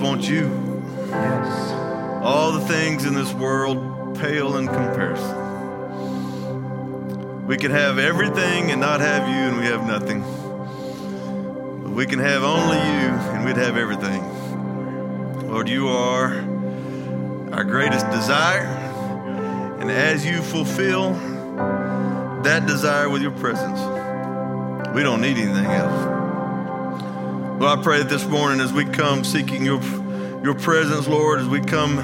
want you. Yes. All the things in this world pale in comparison. We can have everything and not have you, and we have nothing. But we can have only you, and we'd have everything. Lord, you are our greatest desire. And as you fulfill that desire with your presence, we don't need anything else. Lord, I pray that this morning as we come seeking your, your presence, Lord, as we come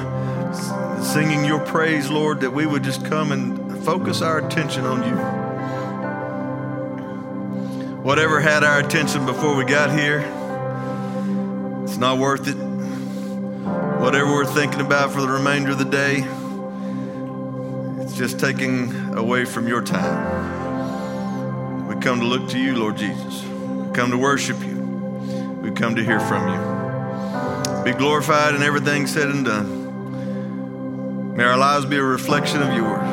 singing your praise, Lord, that we would just come and focus our attention on you. Whatever had our attention before we got here, it's not worth it. Whatever we're thinking about for the remainder of the day, it's just taking away from your time. We come to look to you, Lord Jesus. We come to worship you. Come to hear from you. Be glorified in everything said and done. May our lives be a reflection of yours.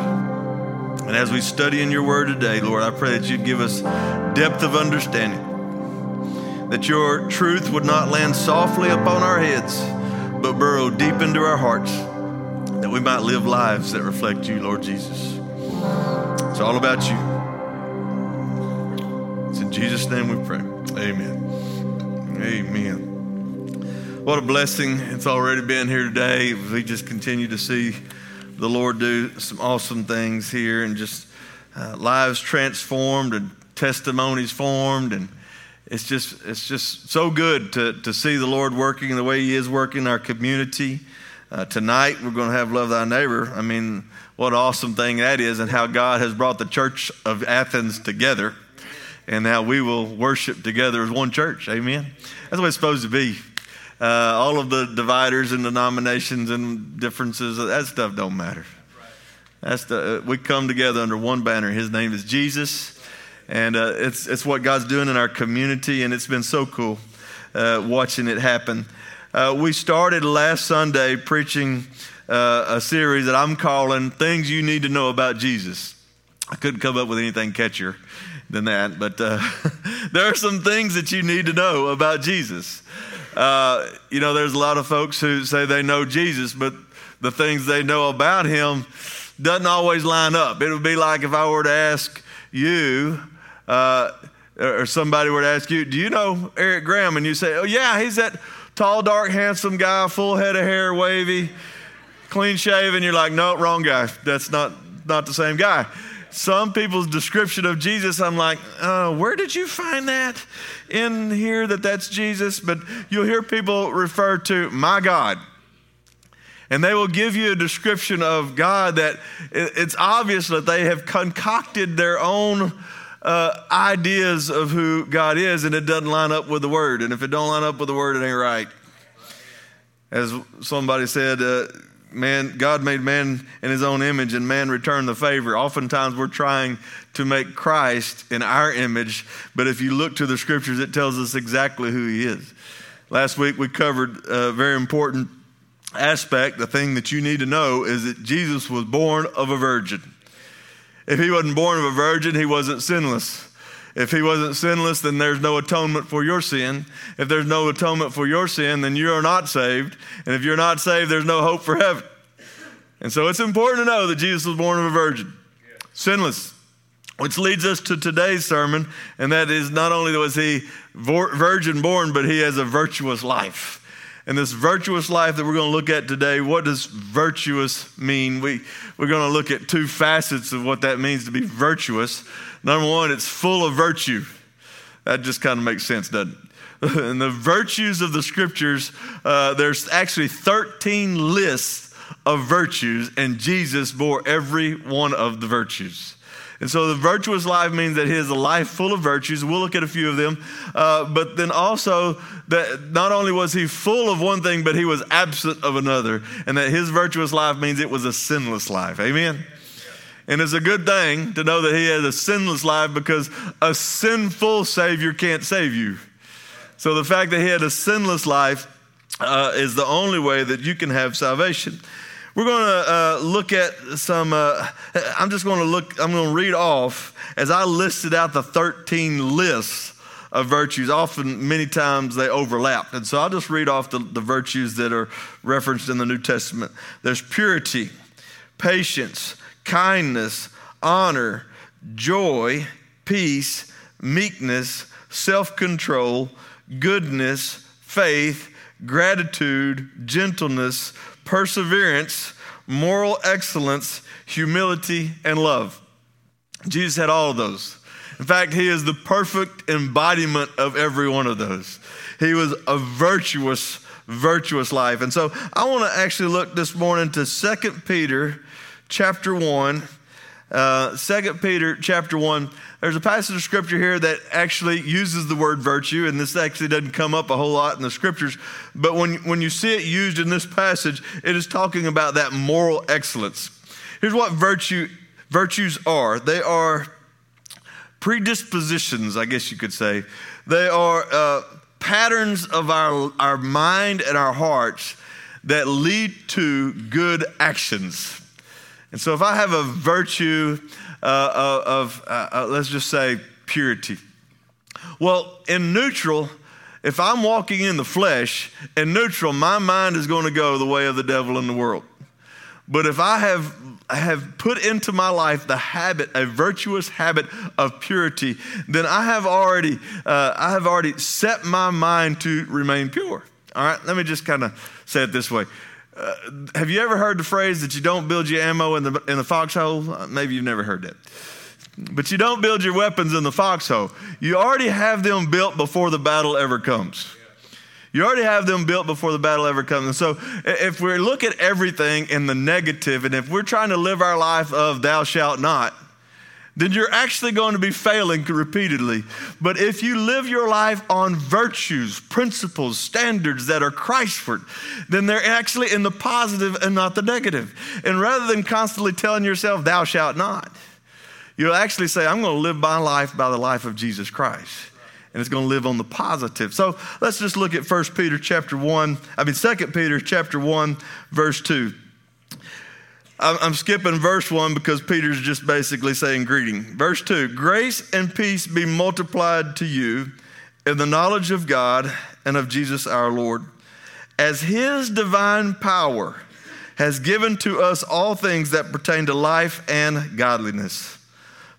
And as we study in your word today, Lord, I pray that you'd give us depth of understanding, that your truth would not land softly upon our heads, but burrow deep into our hearts, that we might live lives that reflect you, Lord Jesus. It's all about you. It's in Jesus' name we pray. Amen. Amen. What a blessing it's already been here today. We just continue to see the Lord do some awesome things here and just uh, lives transformed and testimonies formed and it's just it's just so good to, to see the Lord working the way He is working in our community. Uh, tonight we're going to have love thy neighbor. I mean, what an awesome thing that is, and how God has brought the church of Athens together, and how we will worship together as one church. Amen. That's what it's supposed to be. Uh, all of the dividers and denominations and differences, that stuff don't matter. That's the, we come together under one banner. His name is Jesus. And uh, it's, it's what God's doing in our community, and it's been so cool uh, watching it happen. Uh, we started last Sunday preaching uh, a series that I'm calling Things You Need to Know About Jesus. I couldn't come up with anything catchier than that, but uh, there are some things that you need to know about Jesus. Uh, you know, there's a lot of folks who say they know Jesus, but the things they know about him doesn't always line up. It would be like if I were to ask you, uh, or somebody were to ask you, Do you know Erick Graham? And you say, Oh, yeah, he's that tall, dark, handsome guy, full head of hair, wavy, clean shaven. You're like, No, wrong guy. That's not, not the same guy. Some people's description of Jesus, I'm like, uh, where did you find that in here that that's Jesus? But you'll hear people refer to my God. And they will give you a description of God that it's obvious that they have concocted their own uh, ideas of who God is, and it doesn't line up with the Word. And if it don't line up with the Word, it ain't right. As somebody said, uh, man, God made man in his own image and man returned the favor. Oftentimes we're trying to make Christ in our image, but if you look to the scriptures, it tells us exactly who he is. Last week we covered a very important aspect. The thing that you need to know is that Jesus was born of a virgin. If he wasn't born of a virgin, he wasn't sinless. If he wasn't sinless, then there's no atonement for your sin. If there's no atonement for your sin, then you are not saved. And if you're not saved, there's no hope for heaven. And so it's important to know that Jesus was born of a virgin, sinless. Which leads us to today's sermon, and that is not only was he virgin born, but he has a virtuous life. And this virtuous life that we're going to look at today, what does virtuous mean? We, we're going to look at two facets of what that means to be virtuous. Number one, it's full of virtue. That just kind of makes sense, doesn't it? and the virtues of the scriptures, uh, there's actually 13 lists of virtues, and Jesus bore every one of the virtues. And so the virtuous life means that he has a life full of virtues. We'll look at a few of them. Uh, but then also that not only was he full of one thing, but he was absent of another. And that his virtuous life means it was a sinless life. Amen? And it's a good thing to know that he has a sinless life because a sinful Savior can't save you. So the fact that he had a sinless life uh, is the only way that you can have salvation. We're going to uh, look at some, uh, I'm just going to look, I'm going to read off as I listed out the 13 lists of virtues. Often, many times, they overlap. And so I'll just read off the, the virtues that are referenced in the New Testament there's purity, patience, kindness, honor, joy, peace, meekness, self control, goodness, faith, gratitude, gentleness, perseverance, moral excellence, humility, and love. Jesus had all of those. In fact, he is the perfect embodiment of every one of those. He was a virtuous, virtuous life. And so I want to actually look this morning to 2 Peter chapter 1. Uh, 2 Peter chapter 1. There's a passage of scripture here that actually uses the word virtue, and this actually doesn't come up a whole lot in the scriptures. But when, when you see it used in this passage, it is talking about that moral excellence. Here's what virtue, virtues are they are predispositions, I guess you could say. They are uh, patterns of our, our mind and our hearts that lead to good actions. And so if I have a virtue uh, uh of, uh, uh, let's just say, purity, well, in neutral, if I'm walking in the flesh, in neutral, my mind is going to go the way of the devil in the world. But if I have have put into my life the habit, a virtuous habit of purity, then I have already, uh, I have already set my mind to remain pure. All right, let me just kind of say it this way. Uh, have you ever heard the phrase that you don't build your ammo in the, in the foxhole? Uh, maybe you've never heard that. But you don't build your weapons in the foxhole. You already have them built before the battle ever comes. You already have them built before the battle ever comes. And so if we look at everything in the negative, and if we're trying to live our life of thou shalt not, then you're actually going to be failing repeatedly. But if you live your life on virtues, principles, standards that are Christward, then they're actually in the positive and not the negative. And rather than constantly telling yourself, thou shalt not, you'll actually say, I'm going to live my life by the life of Jesus Christ and it's going to live on the positive. So let's just look at 1 Peter chapter 1, I mean 2 Peter chapter 1, verse 2. I'm skipping verse 1 because Peter's just basically saying greeting. Verse 2 Grace and peace be multiplied to you in the knowledge of God and of Jesus our Lord, as his divine power has given to us all things that pertain to life and godliness,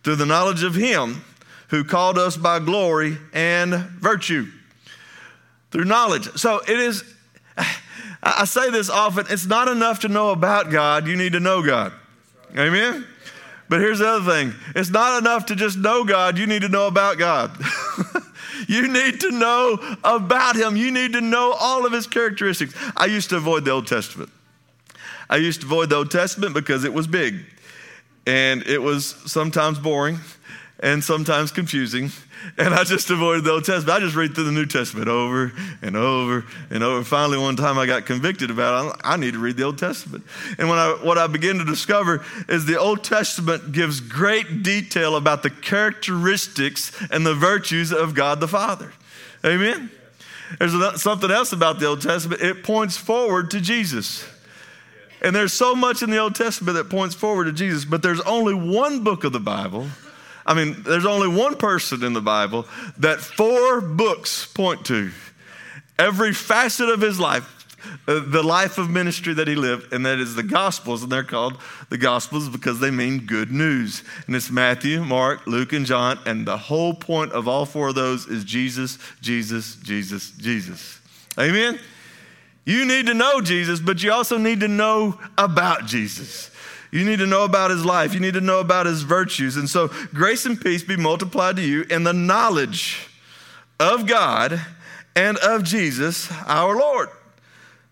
through the knowledge of him who called us by glory and virtue through knowledge. So it is, I say this often, it's not enough to know about God, you need to know God. Amen? But here's the other thing it's not enough to just know God, you need to know about God. you need to know about Him, you need to know all of His characteristics. I used to avoid the Old Testament. I used to avoid the Old Testament because it was big and it was sometimes boring and sometimes confusing. And I just avoided the Old Testament. I just read through the New Testament over and over and over. Finally, one time I got convicted about it. I need to read the Old Testament. And when I, what I began to discover is the Old Testament gives great detail about the characteristics and the virtues of God the Father. Amen? There's something else about the Old Testament. It points forward to Jesus. And there's so much in the Old Testament that points forward to Jesus, but there's only one book of the Bible I mean, there's only one person in the Bible that four books point to. Every facet of his life, uh, the life of ministry that he lived, and that is the Gospels, and they're called the Gospels because they mean good news. And it's Matthew, Mark, Luke, and John, and the whole point of all four of those is Jesus, Jesus, Jesus, Jesus. Amen? You need to know Jesus, but you also need to know about Jesus. You need to know about his life. You need to know about his virtues. And so, grace and peace be multiplied to you in the knowledge of God and of Jesus our Lord.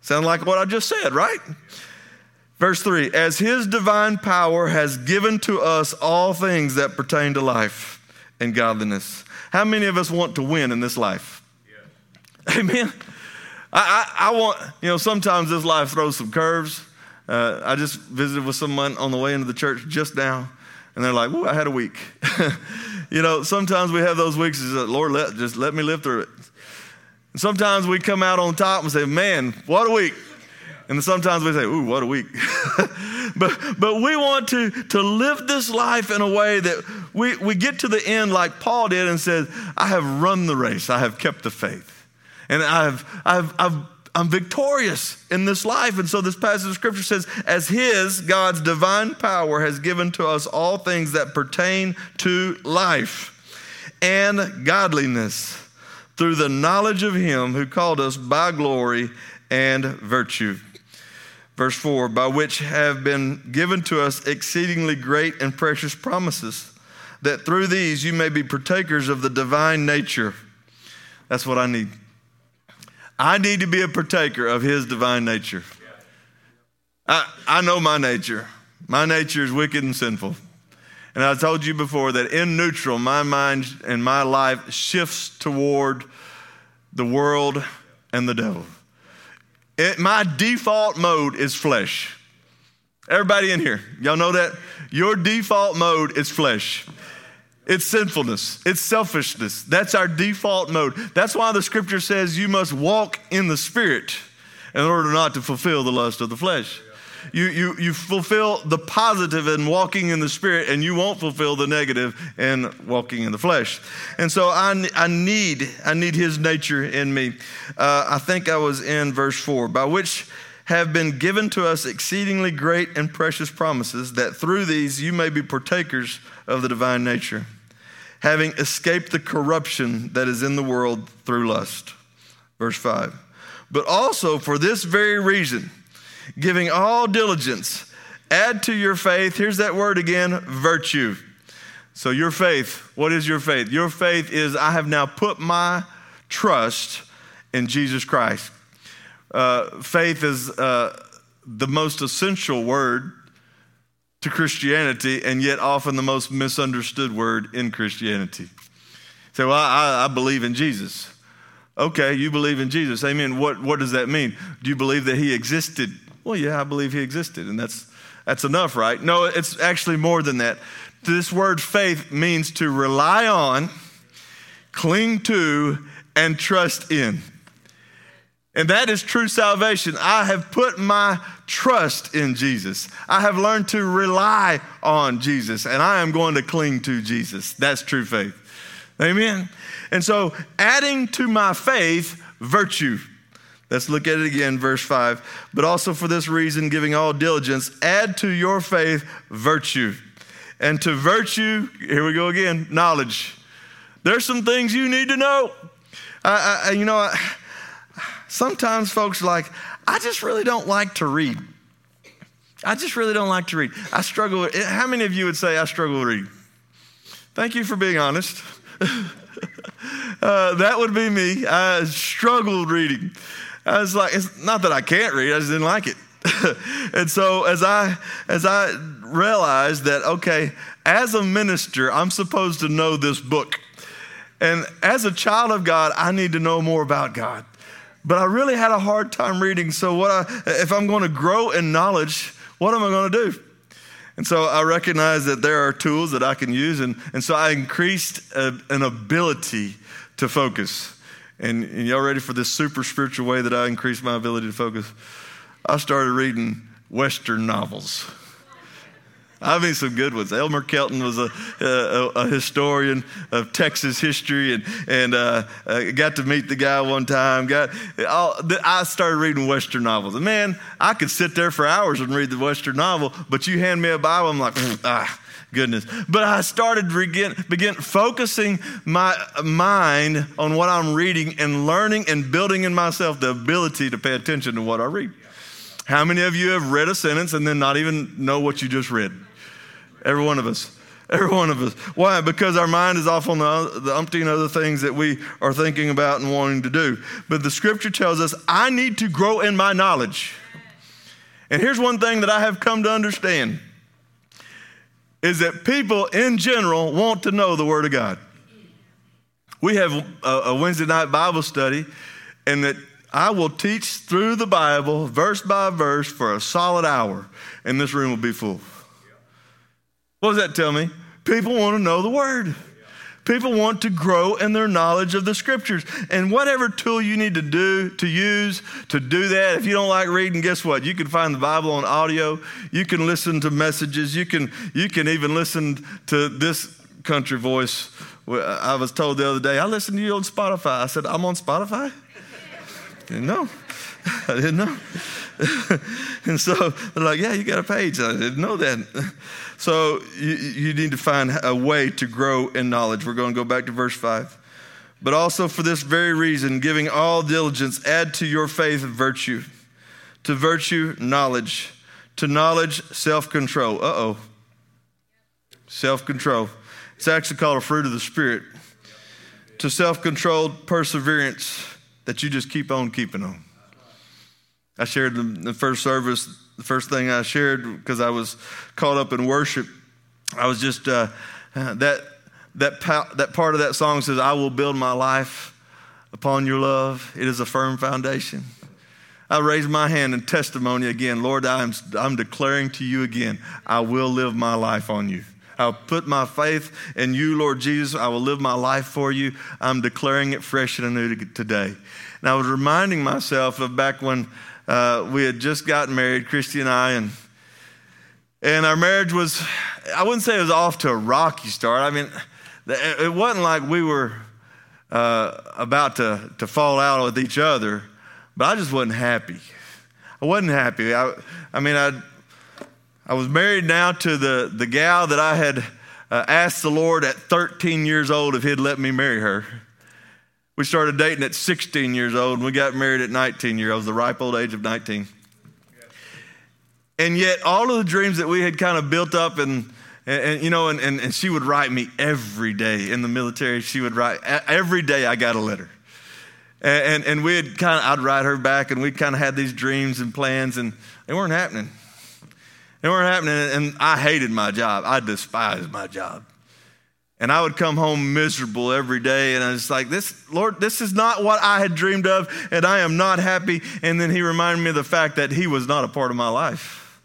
Sound like what I just said, right? Verse 3 As his divine power has given to us all things that pertain to life and godliness. How many of us want to win in this life? Yeah. Amen. I, I, I want, you know, sometimes this life throws some curves. Uh, I just visited with someone on the way into the church just now, and they're like, "Ooh, I had a week." you know, sometimes we have those weeks. Is that Lord, let just let me live through it. And sometimes we come out on top and say, "Man, what a week!" And sometimes we say, ooh, what a week. but, but we want to, to live this life in a way that we, we get to the end like Paul did and said, I have run the race, I have kept the faith. And I've, I've, I've, I'm victorious in this life. And so this passage of scripture says, as His, God's divine power, has given to us all things that pertain to life and godliness through the knowledge of Him who called us by glory and virtue. Verse 4 by which have been given to us exceedingly great and precious promises, that through these you may be partakers of the divine nature. That's what I need. I need to be a partaker of His divine nature. I, I know my nature. My nature is wicked and sinful. And I told you before that in neutral, my mind and my life shifts toward the world and the devil. It, my default mode is flesh. Everybody in here, y'all know that? Your default mode is flesh. It's sinfulness. It's selfishness. That's our default mode. That's why the scripture says you must walk in the spirit in order not to fulfill the lust of the flesh. You, you, you fulfill the positive in walking in the spirit, and you won't fulfill the negative in walking in the flesh. And so I, I need I need His nature in me. Uh, I think I was in verse four, by which have been given to us exceedingly great and precious promises, that through these you may be partakers of the divine nature, having escaped the corruption that is in the world through lust. Verse 5. But also for this very reason, giving all diligence, add to your faith, here's that word again, virtue. So, your faith, what is your faith? Your faith is I have now put my trust in Jesus Christ. Uh, faith is uh, the most essential word to Christianity, and yet often the most misunderstood word in Christianity. So, well, I, I believe in Jesus. Okay, you believe in Jesus. Amen. What, what does that mean? Do you believe that he existed? Well, yeah, I believe he existed, and that's, that's enough, right? No, it's actually more than that. This word faith means to rely on, cling to, and trust in. And that is true salvation. I have put my trust in Jesus. I have learned to rely on Jesus, and I am going to cling to Jesus. That's true faith. Amen. And so, adding to my faith, virtue. Let's look at it again, verse 5. But also for this reason, giving all diligence, add to your faith virtue. And to virtue, here we go again, knowledge. There's some things you need to know. I, I, you know, I, sometimes folks like, I just really don't like to read. I just really don't like to read. I struggle with, how many of you would say I struggle with reading? Thank you for being honest. uh, that would be me. I struggled reading. I was like, it's not that I can't read, I just didn't like it. and so as I as I realized that okay, as a minister, I'm supposed to know this book. And as a child of God, I need to know more about God. But I really had a hard time reading. So what I if I'm going to grow in knowledge, what am I going to do? And so I recognized that there are tools that I can use. And, and so I increased a, an ability to focus. And, and y'all ready for this super spiritual way that I increased my ability to focus? I started reading Western novels. I mean, some good ones. Elmer Kelton was a, a, a historian of Texas history, and and uh, uh, got to meet the guy one time. Got I started reading Western novels, and man, I could sit there for hours and read the Western novel. But you hand me a Bible, I'm like, ah, goodness. But I started begin, begin focusing my mind on what I'm reading and learning and building in myself the ability to pay attention to what I read. How many of you have read a sentence and then not even know what you just read? Every one of us. Every one of us. Why? Because our mind is off on the, the umpteen other things that we are thinking about and wanting to do. But the scripture tells us, I need to grow in my knowledge. And here's one thing that I have come to understand is that people in general want to know the Word of God. We have a, a Wednesday night Bible study, and that I will teach through the Bible, verse by verse, for a solid hour, and this room will be full. What does that tell me? People want to know the Word. People want to grow in their knowledge of the scriptures. And whatever tool you need to do, to use to do that, if you don't like reading, guess what? You can find the Bible on audio. You can listen to messages. You can, you can even listen to this country voice. I was told the other day, I listened to you on Spotify. I said, I'm on Spotify? Know. I didn't know. and so they're like, yeah, you got a page. I didn't know that. So you, you need to find a way to grow in knowledge. We're going to go back to verse 5. But also for this very reason, giving all diligence, add to your faith virtue, to virtue, knowledge, to knowledge, self control. Uh oh. Self control. It's actually called a fruit of the Spirit. To self controlled perseverance that you just keep on keeping on. I shared the first service, the first thing I shared because I was caught up in worship. I was just uh, that that that part of that song says, "I will build my life upon your love. It is a firm foundation." I raise my hand in testimony again, Lord. I'm I'm declaring to you again, I will live my life on you. I'll put my faith in you, Lord Jesus. I will live my life for you. I'm declaring it fresh and anew today. And I was reminding myself of back when uh, we had just gotten married, Christy and I, and and our marriage was, I wouldn't say it was off to a rocky start. I mean, it wasn't like we were uh, about to, to fall out with each other, but I just wasn't happy. I wasn't happy. I, I mean, I, I was married now to the, the gal that I had uh, asked the Lord at 13 years old if He'd let me marry her. We started dating at 16 years old and we got married at 19 years old, the ripe old age of 19. And yet, all of the dreams that we had kind of built up, and, and, and you know, and, and, and, she would write me every day in the military. She would write, every day I got a letter. And, and, and we had kind of, I'd write her back, and we kind of had these dreams and plans, and they weren't happening. They weren't happening, and I hated my job. I despised my job. And I would come home miserable every day. And I was like, this, Lord, this is not what I had dreamed of, and I am not happy. And then he reminded me of the fact that he was not a part of my life.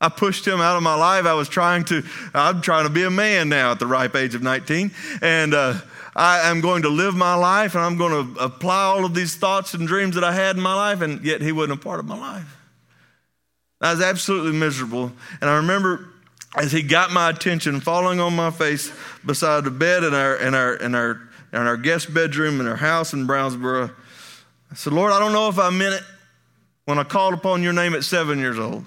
I pushed him out of my life. I was trying to, I'm trying to be a man now at the ripe age of 19. And uh, I am going to live my life and I'm going to apply all of these thoughts and dreams that I had in my life, and yet he wasn't a part of my life. I was absolutely miserable. And I remember as he got my attention, falling on my face beside the bed in our, in our, in our, in our guest bedroom in our house in Brownsboro. I said, Lord, I don't know if I meant it when I called upon your name at seven years old.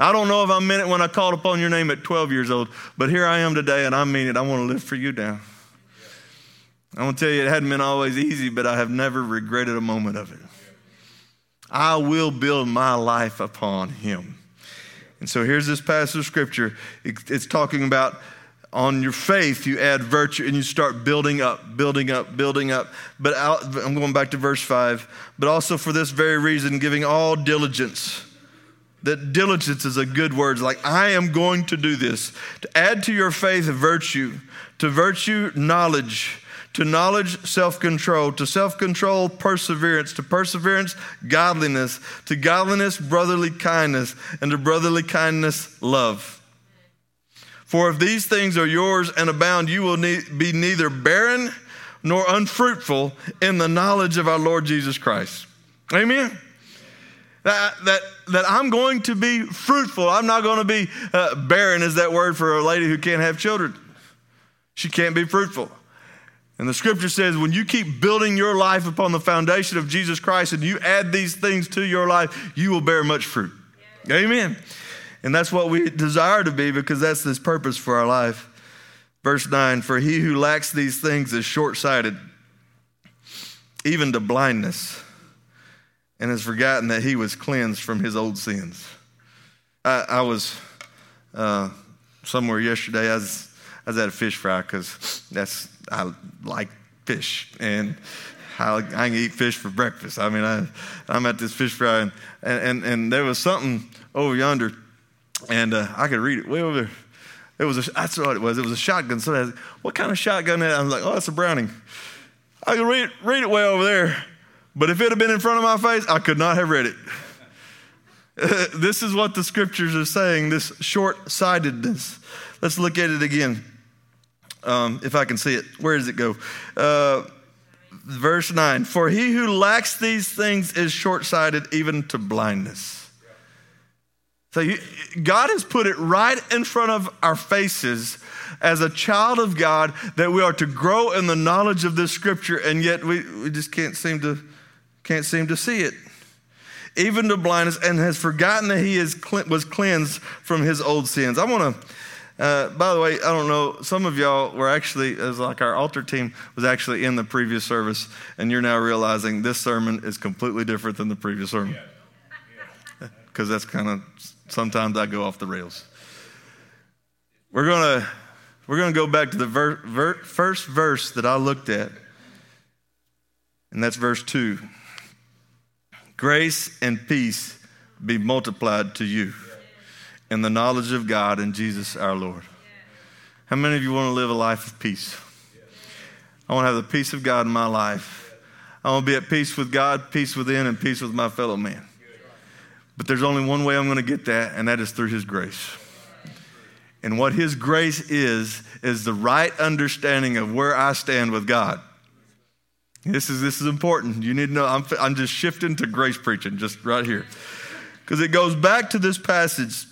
I don't know if I meant it when I called upon your name at 12 years old, but here I am today and I mean it. I want to live for you now. I want to tell you, it hadn't been always easy, but I have never regretted a moment of it. I will build my life upon him. And so here's this passage of scripture. It's talking about on your faith, you add virtue and you start building up, building up, building up. But out, I'm going back to verse 5. But also for this very reason, giving all diligence. That diligence is a good word. Like, I am going to do this. To add to your faith virtue, to virtue, knowledge to knowledge, self control, to self control, perseverance, to perseverance, godliness, to godliness, brotherly kindness, and to brotherly kindness, love. For if these things are yours and abound, you will be neither barren nor unfruitful in the knowledge of our Lord Jesus Christ. Amen. That, that, that I'm going to be fruitful. I'm not going to be uh, barren, is that word for a lady who can't have children. She can't be fruitful. And the scripture says when you keep building your life upon the foundation of Jesus Christ and you add these things to your life, you will bear much fruit. Yeah. Amen. And that's what we desire to be because that's this purpose for our life. Verse 9 For he who lacks these things is short sighted, even to blindness, and has forgotten that he was cleansed from his old sins. I, I was uh, somewhere yesterday. I was, I was at a fish fry because that's I like fish and I, I can eat fish for breakfast. I mean, I, I'm at this fish fry and, and, and there was something over yonder and uh, I could read it way over there. It was a, that's what it was. It was a shotgun. So I was, like, what kind of shotgun is that? I was like, oh, that's a Browning. I could read, read it way over there. But if it had been in front of my face, I could not have read it. this is what the scriptures are saying, this short sightedness. Let's look at it again. Um, if I can see it, where does it go? Uh, verse 9 For he who lacks these things is short sighted even to blindness. So you, God has put it right in front of our faces as a child of God that we are to grow in the knowledge of this scripture, and yet we, we just can't seem to can't seem to see it. Even to blindness, and has forgotten that he is, was cleansed from his old sins. I want to uh, by the way, I don't know, some of y'all were actually, it was like our altar team was actually in the previous service, and you're now realizing this sermon is completely different than the previous sermon. Because that's kind of, sometimes I go off the rails. We're going to. We're going to go back to the ver- ver- first verse that I looked at, and that's verse 2. Grace and peace be multiplied to you in the knowledge of God and Jesus our Lord. How many of you want to live a life of peace? I want to have the peace of God in my life. I want to be at peace with God, peace within, and peace with my fellow man. But there's only one way I'm going to get that, and that is through His grace. And what His grace is, is the right understanding of where I stand with God. This is, this is important. You need to know, I'm, I'm just shifting to grace preaching, just right here. Because it goes back to this passage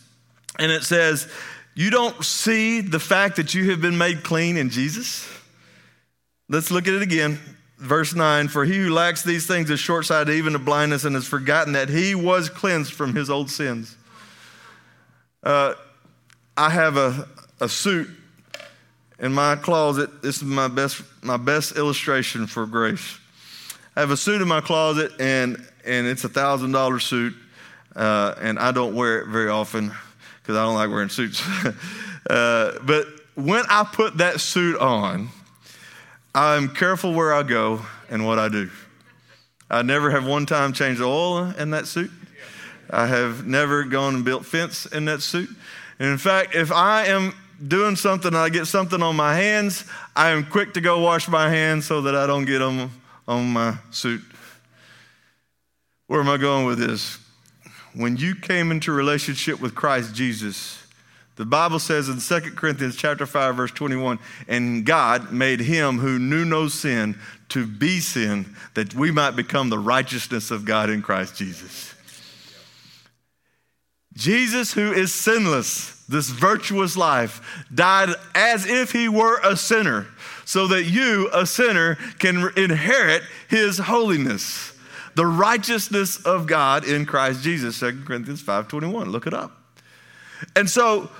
and it says, You don't see the fact that you have been made clean in Jesus? Let's look at it again. Verse 9 For he who lacks these things is short sighted, even to blindness, and has forgotten that he was cleansed from his old sins. Uh, I have a, a suit in my closet. This is my best, my best illustration for grace. I have a suit in my closet, and, and it's a $1,000 suit, uh, and I don't wear it very often because I don't like wearing suits. uh, but when I put that suit on, I'm careful where I go and what I do. I never have one time changed oil in that suit. I have never gone and built fence in that suit. And in fact, if I am doing something and I get something on my hands, I am quick to go wash my hands so that I don't get them on my suit. Where am I going with this? When you came into relationship with Christ Jesus, the Bible says in 2 Corinthians chapter 5 verse 21, and God made him who knew no sin to be sin that we might become the righteousness of God in Christ Jesus. Jesus who is sinless, this virtuous life, died as if he were a sinner so that you, a sinner, can inherit his holiness the righteousness of God in Christ Jesus. 2 Corinthians 5:21. Look it up. And so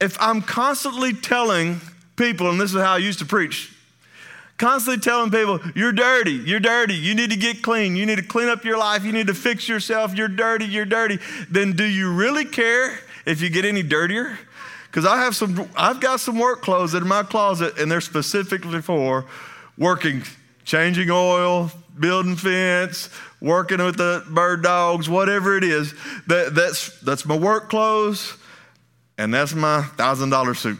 if I'm constantly telling people, and this is how I used to preach, constantly telling people, you're dirty, you're dirty, you need to get clean, you need to clean up your life, you need to fix yourself, you're dirty, you're dirty, then do you really care if you get any dirtier? Because I have some, I've got some work clothes in my closet, and they're specifically for working, changing oil, building fence, working with the bird dogs, whatever it is. That, that's, that's my work clothes, and that's my $1,000 suit.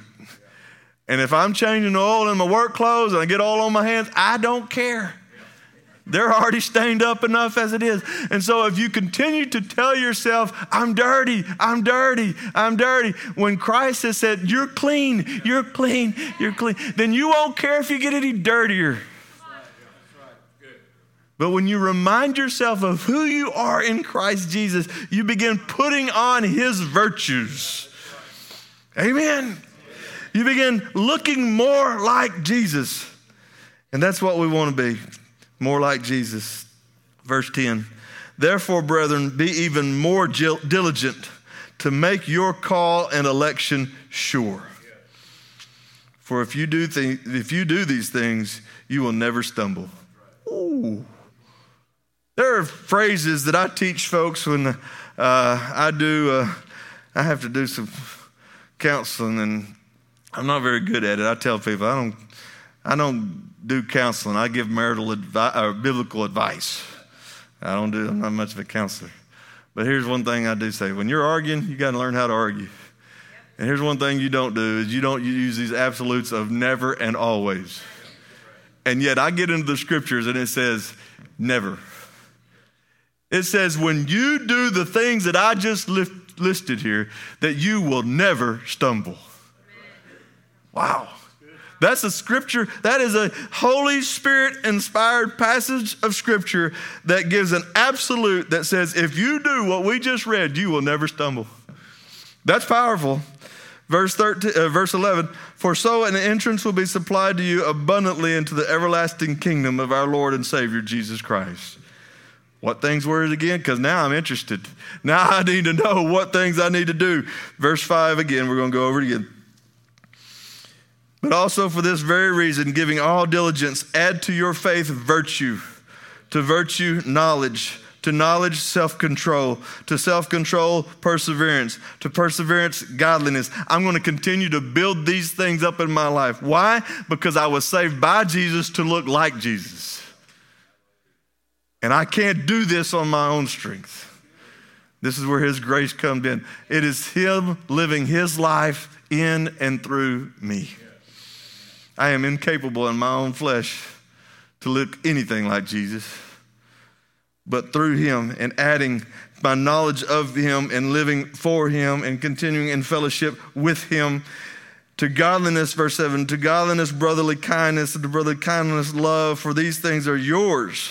And if I'm changing the oil in my work clothes and I get oil on my hands, I don't care. They're already stained up enough as it is. And so if you continue to tell yourself, I'm dirty, I'm dirty, I'm dirty, when Christ has said, You're clean, you're clean, you're clean, then you won't care if you get any dirtier. But when you remind yourself of who you are in Christ Jesus, you begin putting on his virtues. Amen. You begin looking more like Jesus. And that's what we want to be more like Jesus. Verse 10 Therefore, brethren, be even more diligent to make your call and election sure. For if you do, th- if you do these things, you will never stumble. Ooh. There are phrases that I teach folks when uh, I do, uh, I have to do some counseling, and I'm not very good at it. I tell people I don't, I don't do counseling. I give marital advi- or biblical advice. I don't do. I'm not much of a counselor. But here's one thing I do say: when you're arguing, you got to learn how to argue. And here's one thing you don't do: is you don't use these absolutes of never and always. And yet, I get into the scriptures and it says never. It says, when you do the things that I just listed here, that you will never stumble. Wow. That's a scripture, that is a Holy Spirit inspired passage of scripture that gives an absolute that says, if you do what we just read, you will never stumble. That's powerful. Verse, 13, uh, verse 11 For so an entrance will be supplied to you abundantly into the everlasting kingdom of our Lord and Savior Jesus Christ. What things were it again? Because now I'm interested. Now I need to know what things I need to do. Verse 5 again, we're going to go over it again. But also for this very reason, giving all diligence, add to your faith virtue, to virtue, knowledge to knowledge, self control, to self control, perseverance, to perseverance, godliness. I'm going to continue to build these things up in my life. Why? Because I was saved by Jesus to look like Jesus. And I can't do this on my own strength. This is where His grace comes in. It is Him living His life in and through me. I am incapable in my own flesh to look anything like Jesus but through him and adding my knowledge of him and living for him and continuing in fellowship with him. To godliness, verse 7, to godliness, brotherly kindness, and to brotherly kindness, love, for these things are yours.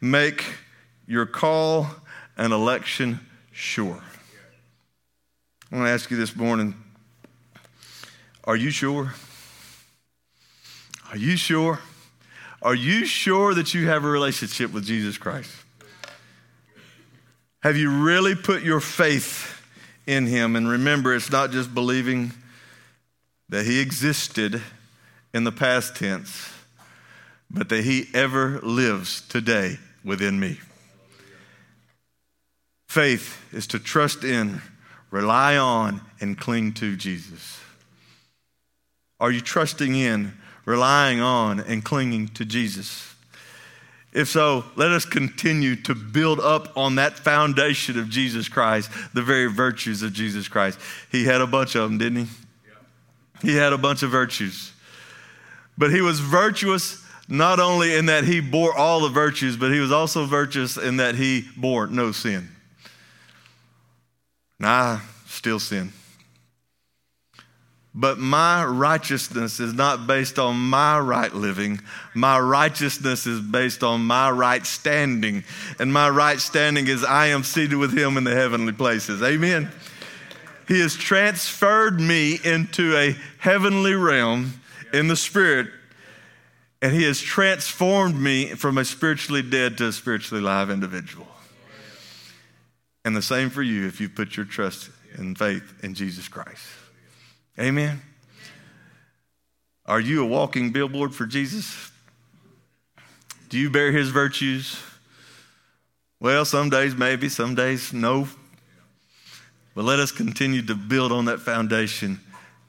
make your call and election sure. I want to ask you this morning are you sure? Are you sure? Are you sure that you have a relationship with Jesus Christ? Have you really put your faith in Him? And remember, it's not just believing that He existed in the past tense, but that He ever lives today within me. Faith is to trust in, rely on, and cling to Jesus. Are you trusting in relying on and clinging to Jesus? If so, let us continue to build up on that foundation of Jesus Christ, the very virtues of Jesus Christ. He had a bunch of them, didn't he? He had a bunch of virtues. But he was virtuous not only in that he bore all the virtues, but he was also virtuous in that he bore no sin. I still sin. But my righteousness is not based on my right living. My righteousness is based on my right standing. And my right standing is I am seated with him in the heavenly places. Amen. He has transferred me into a heavenly realm in the spirit, and he has transformed me from a spiritually dead to a spiritually alive individual. And the same for you if you put your trust and faith in Jesus Christ. Amen. Are you a walking billboard for Jesus? Do you bear his virtues? Well, some days maybe, some days no. But let us continue to build on that foundation,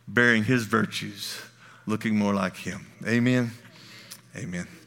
bearing his virtues, looking more like him. Amen. Amen.